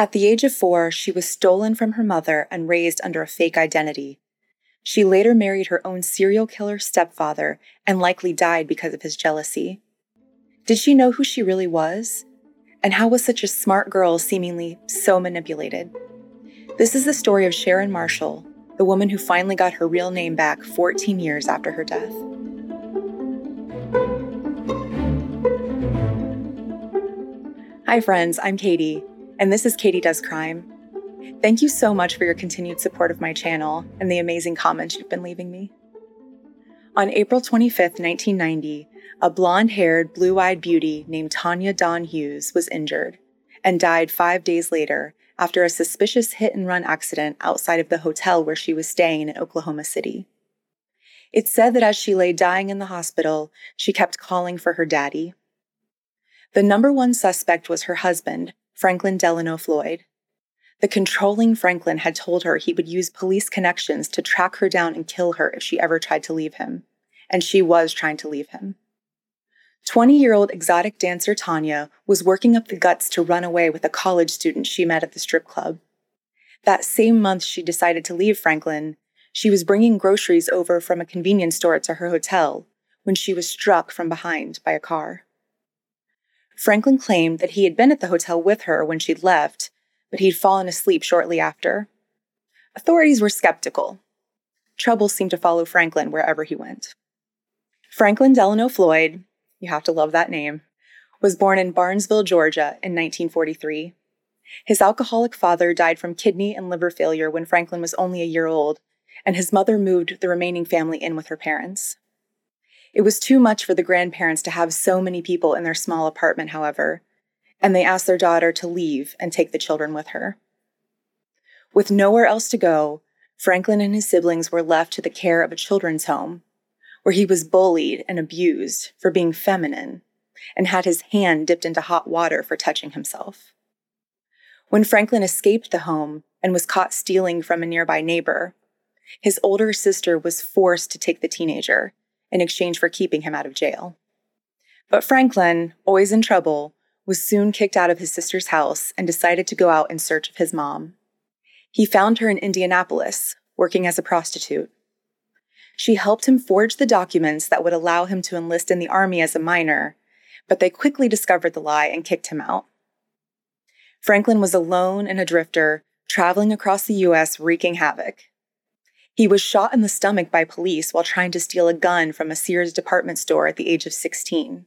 At the age of four, she was stolen from her mother and raised under a fake identity. She later married her own serial killer stepfather and likely died because of his jealousy. Did she know who she really was? And how was such a smart girl seemingly so manipulated? This is the story of Sharon Marshall, the woman who finally got her real name back 14 years after her death. Hi, friends, I'm Katie, and this is Katie Does Crime. Thank you so much for your continued support of my channel and the amazing comments you've been leaving me. On April 25, 1990, a blonde haired, blue eyed beauty named Tonya Dawn Hughes was injured and died five days later after a suspicious hit and run accident outside of the hotel where she was staying in Oklahoma City. It's said that as she lay dying in the hospital, she kept calling for her daddy. The number one suspect was her husband, Franklin Delano Floyd. The controlling Franklin had told her he would use police connections to track her down and kill her if she ever tried to leave him. And she was trying to leave him. 20 year old exotic dancer Tonya was working up the guts to run away with a college student she met at the strip club. That same month she decided to leave Franklin, she was bringing groceries over from a convenience store to her hotel when she was struck from behind by a car. Franklin claimed that he had been at the hotel with her when she'd left, but he'd fallen asleep shortly after. Authorities were skeptical. Trouble seemed to follow Franklin wherever he went. Franklin Delano Floyd, you have to love that name, was born in Barnesville, Georgia in 1943. His alcoholic father died from kidney and liver failure when Franklin was only a year old, and his mother moved the remaining family in with her parents. It was too much for the grandparents to have so many people in their small apartment, however, and they asked their daughter to leave and take the children with her. With nowhere else to go, Franklin and his siblings were left to the care of a children's home where he was bullied and abused for being feminine and had his hand dipped into hot water for touching himself. When Franklin escaped the home and was caught stealing from a nearby neighbor, his older sister was forced to take the teenager in exchange for keeping him out of jail. But Franklin, always in trouble, was soon kicked out of his sister's house and decided to go out in search of his mom. He found her in Indianapolis, working as a prostitute. She helped him forge the documents that would allow him to enlist in the army as a minor, but they quickly discovered the lie and kicked him out. Franklin was alone and a drifter, traveling across the U.S., wreaking havoc. He was shot in the stomach by police while trying to steal a gun from a Sears department store at the age of 16.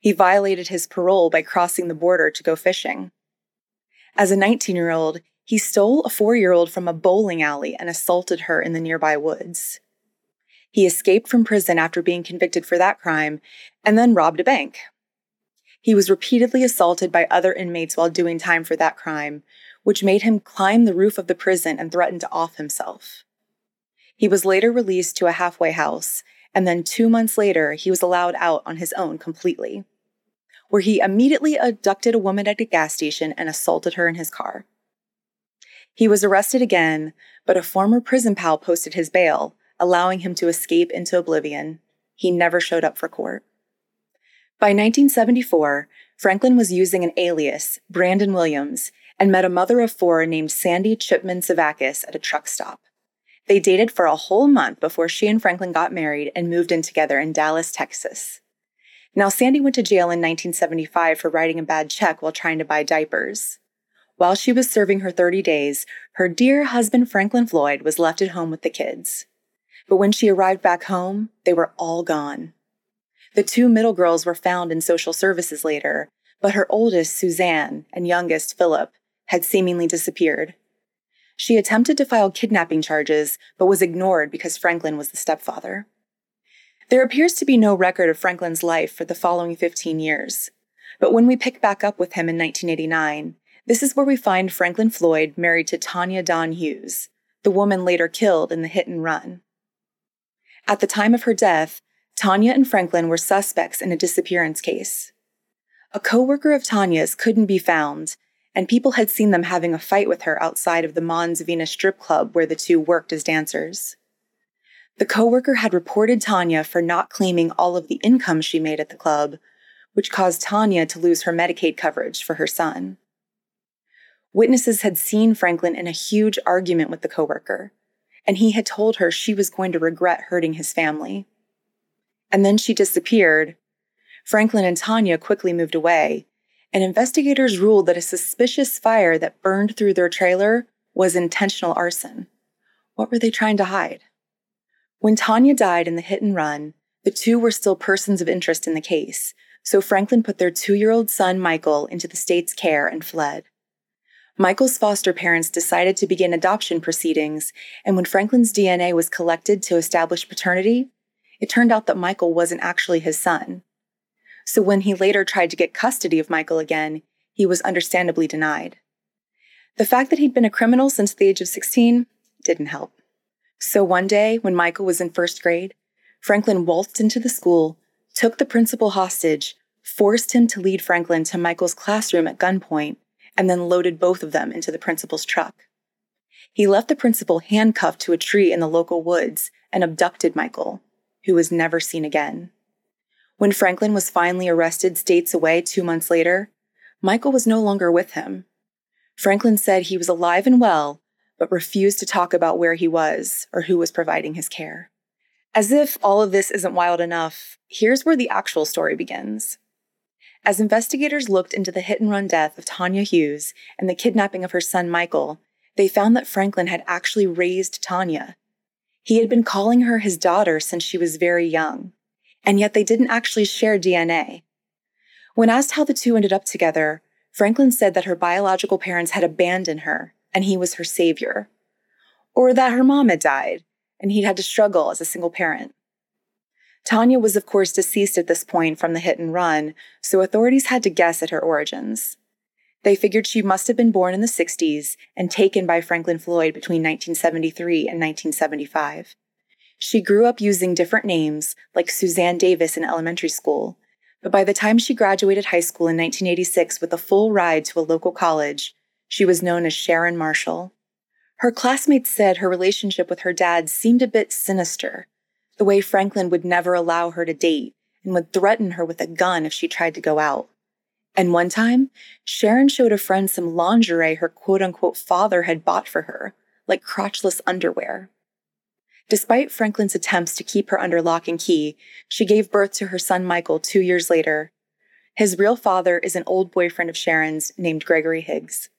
He violated his parole by crossing the border to go fishing. As a 19 year old, he stole a four year old from a bowling alley and assaulted her in the nearby woods. He escaped from prison after being convicted for that crime and then robbed a bank. He was repeatedly assaulted by other inmates while doing time for that crime, which made him climb the roof of the prison and threaten to off himself. He was later released to a halfway house, and then two months later, he was allowed out on his own completely, where he immediately abducted a woman at a gas station and assaulted her in his car. He was arrested again, but a former prison pal posted his bail, allowing him to escape into oblivion. He never showed up for court. By 1974, Franklin was using an alias, Brandon Williams, and met a mother of four named Sandy Chipman Sevakis at a truck stop. They dated for a whole month before she and Franklin got married and moved in together in Dallas, Texas. Now, Sandy went to jail in 1975 for writing a bad check while trying to buy diapers. While she was serving her 30 days, her dear husband Franklin Floyd was left at home with the kids. But when she arrived back home, they were all gone. The two middle girls were found in social services later, but her oldest, Suzanne, and youngest, Philip, had seemingly disappeared. She attempted to file kidnapping charges, but was ignored because Franklin was the stepfather. There appears to be no record of Franklin's life for the following 15 years. But when we pick back up with him in 1989, this is where we find Franklin Floyd married to Tonya Dawn Hughes, the woman later killed in the hit and run. At the time of her death, Tonya and Franklin were suspects in a disappearance case. A coworker of Tonya's couldn't be found, and people had seen them having a fight with her outside of the Mons Venus strip club where the two worked as dancers. The coworker had reported Tonya for not claiming all of the income she made at the club, which caused Tonya to lose her Medicaid coverage for her son. Witnesses had seen Franklin in a huge argument with the coworker, and he had told her she was going to regret hurting his family. And then she disappeared. Franklin and Tonya quickly moved away, and investigators ruled that a suspicious fire that burned through their trailer was intentional arson. What were they trying to hide? When Tonya died in the hit and run, the two were still persons of interest in the case, so Franklin put their two year old son, Michael, into the state's care and fled. Michael's foster parents decided to begin adoption proceedings, and when Franklin's DNA was collected to establish paternity, it turned out that Michael wasn't actually his son. So when he later tried to get custody of Michael again, he was understandably denied. The fact that he'd been a criminal since the age of 16 didn't help. So one day, when Michael was in first grade, Franklin waltzed into the school, took the principal hostage, forced him to lead Franklin to Michael's classroom at gunpoint, and then loaded both of them into the principal's truck. He left the principal handcuffed to a tree in the local woods and abducted Michael, who was never seen again. When Franklin was finally arrested states away two months later, Michael was no longer with him. Franklin said he was alive and well, but refused to talk about where he was or who was providing his care. As if all of this isn't wild enough, here's where the actual story begins. As investigators looked into the hit and run death of Tonya Hughes and the kidnapping of her son Michael, they found that Franklin had actually raised Tonya. He had been calling her his daughter since she was very young, and yet they didn't actually share DNA. When asked how the two ended up together, Franklin said that her biological parents had abandoned her and he was her savior, or that her mom had died and he'd had to struggle as a single parent. Tonya was, of course, deceased at this point from the hit and run, so authorities had to guess at her origins. They figured she must have been born in the 60s and taken by Franklin Floyd between 1973 and 1975. She grew up using different names, like Suzanne Davis in elementary school, but by the time she graduated high school in 1986 with a full ride to a local college, she was known as Sharon Marshall. Her classmates said her relationship with her dad seemed a bit sinister, the way Franklin would never allow her to date and would threaten her with a gun if she tried to go out. And one time, Sharon showed a friend some lingerie her quote unquote father had bought for her, like crotchless underwear. Despite Franklin's attempts to keep her under lock and key, she gave birth to her son Michael two years later. His real father is an old boyfriend of Sharon's named Gregory Higgs.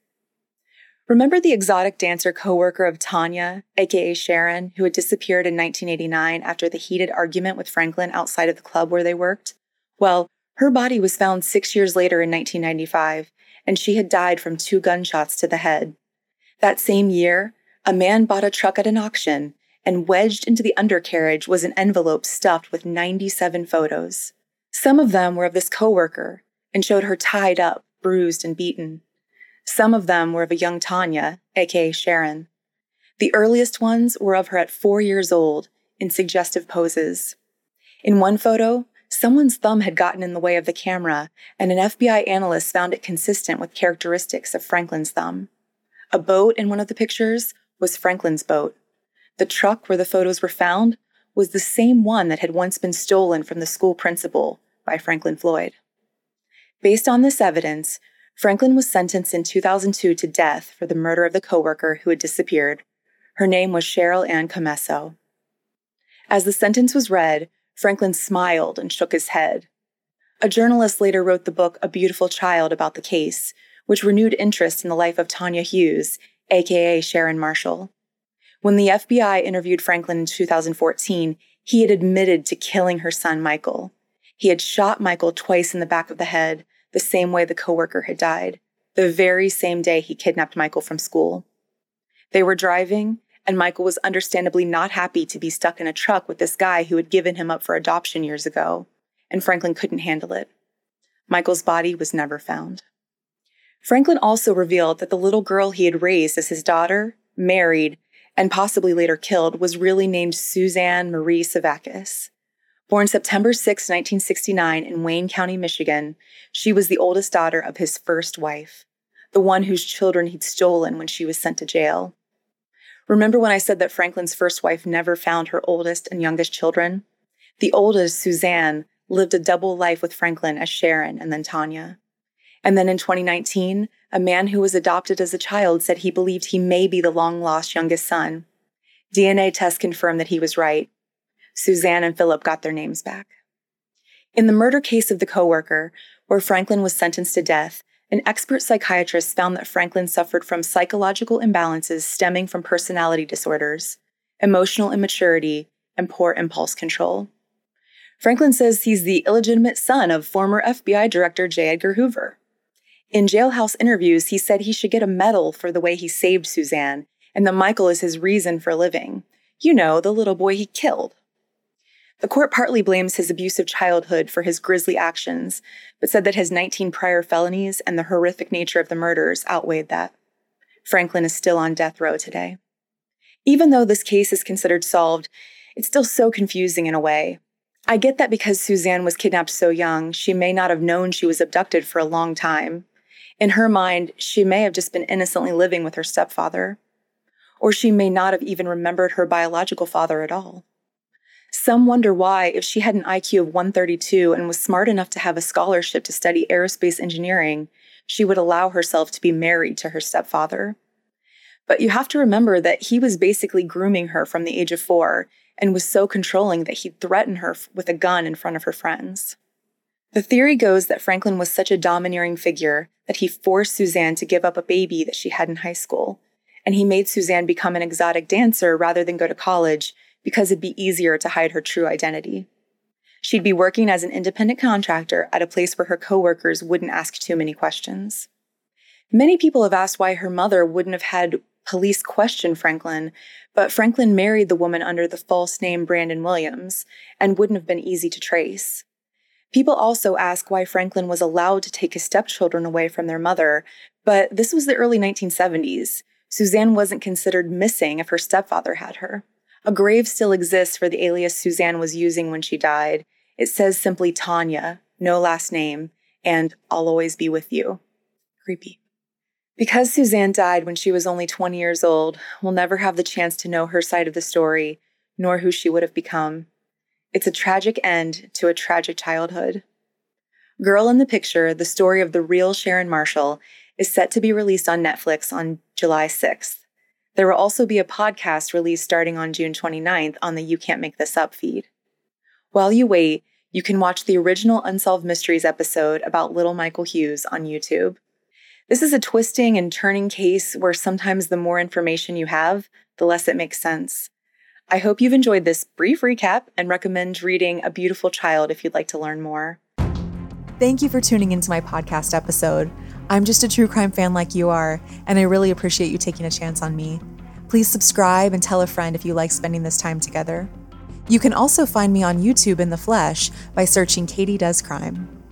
Remember the exotic dancer coworker of Tonya, aka Sharon, who had disappeared in 1989 after the heated argument with Franklin outside of the club where they worked? Well, her body was found six years later in 1995, and she had died from two gunshots to the head. That same year, a man bought a truck at an auction, and wedged into the undercarriage was an envelope stuffed with 97 photos. Some of them were of this coworker and showed her tied up, bruised, and beaten. Some of them were of a young Tonya, aka Sharon. The earliest ones were of her at four years old, in suggestive poses. In one photo, someone's thumb had gotten in the way of the camera, and an FBI analyst found it consistent with characteristics of Franklin's thumb. A boat in one of the pictures was Franklin's boat. The truck where the photos were found was the same one that had once been stolen from the school principal by Franklin Floyd. Based on this evidence, Franklin was sentenced in 2002 to death for the murder of the coworker who had disappeared. Her name was Cheryl Ann Commesso. As the sentence was read, Franklin smiled and shook his head. A journalist later wrote the book A Beautiful Child about the case, which renewed interest in the life of Tonya Hughes, aka Sharon Marshall. When the FBI interviewed Franklin in 2014, he had admitted to killing her son Michael. He had shot Michael twice in the back of the head, the same way the coworker had died, the very same day he kidnapped Michael from school. They were driving, and Michael was understandably not happy to be stuck in a truck with this guy who had given him up for adoption years ago, and Franklin couldn't handle it. Michael's body was never found. Franklin also revealed that the little girl he had raised as his daughter, married, and possibly later killed was really named Suzanne Marie Sevakis. Born September 6, 1969, in Wayne County, Michigan, she was the oldest daughter of his first wife, the one whose children he'd stolen when she was sent to jail. Remember when I said that Franklin's first wife never found her oldest and youngest children? The oldest, Suzanne, lived a double life with Franklin as Sharon and then Tonya. And then in 2019, a man who was adopted as a child said he believed he may be the long lost youngest son. DNA tests confirmed that he was right. Suzanne and Philip got their names back. In the murder case of the coworker, where Franklin was sentenced to death, an expert psychiatrist found that Franklin suffered from psychological imbalances stemming from personality disorders, emotional immaturity, and poor impulse control. Franklin says he's the illegitimate son of former FBI Director J. Edgar Hoover. In jailhouse interviews, he said he should get a medal for the way he saved Suzanne, and that Michael is his reason for living. You know, the little boy he killed. The court partly blames his abusive childhood for his grisly actions, but said that his 19 prior felonies and the horrific nature of the murders outweighed that. Franklin is still on death row today. Even though this case is considered solved, it's still so confusing in a way. I get that because Suzanne was kidnapped so young, she may not have known she was abducted for a long time. In her mind, she may have just been innocently living with her stepfather. Or she may not have even remembered her biological father at all. Some wonder why, if she had an IQ of 132 and was smart enough to have a scholarship to study aerospace engineering, she would allow herself to be married to her stepfather. But you have to remember that he was basically grooming her from the age of four and was so controlling that he'd threaten her with a gun in front of her friends. The theory goes that Franklin was such a domineering figure that he forced Suzanne to give up a baby that she had in high school, and he made Suzanne become an exotic dancer rather than go to college because it'd be easier to hide her true identity. She'd be working as an independent contractor at a place where her coworkers wouldn't ask too many questions. Many people have asked why her mother wouldn't have had police question Franklin, but Franklin married the woman under the false name Brandon Williams and wouldn't have been easy to trace. People also ask why Franklin was allowed to take his stepchildren away from their mother, but this was the early 1970s. Suzanne wasn't considered missing if her stepfather had her. A grave still exists for the alias Suzanne was using when she died. It says simply Tonya, no last name, and I'll always be with you. Creepy. Because Suzanne died when she was only 20 years old, we'll never have the chance to know her side of the story, nor who she would have become. It's a tragic end to a tragic childhood. Girl in the Picture, the story of the real Sharon Marshall, is set to be released on Netflix on July 6th. There will also be a podcast released starting on June 29th on the You Can't Make This Up feed. While you wait, you can watch the original Unsolved Mysteries episode about little Michael Hughes on YouTube. This is a twisting and turning case where sometimes the more information you have, the less it makes sense. I hope you've enjoyed this brief recap and recommend reading A Beautiful Child if you'd like to learn more. Thank you for tuning into my podcast episode. I'm just a true crime fan like you are, and I really appreciate you taking a chance on me. Please subscribe and tell a friend if you like spending this time together. You can also find me on YouTube in the flesh by searching Katie Does Crime.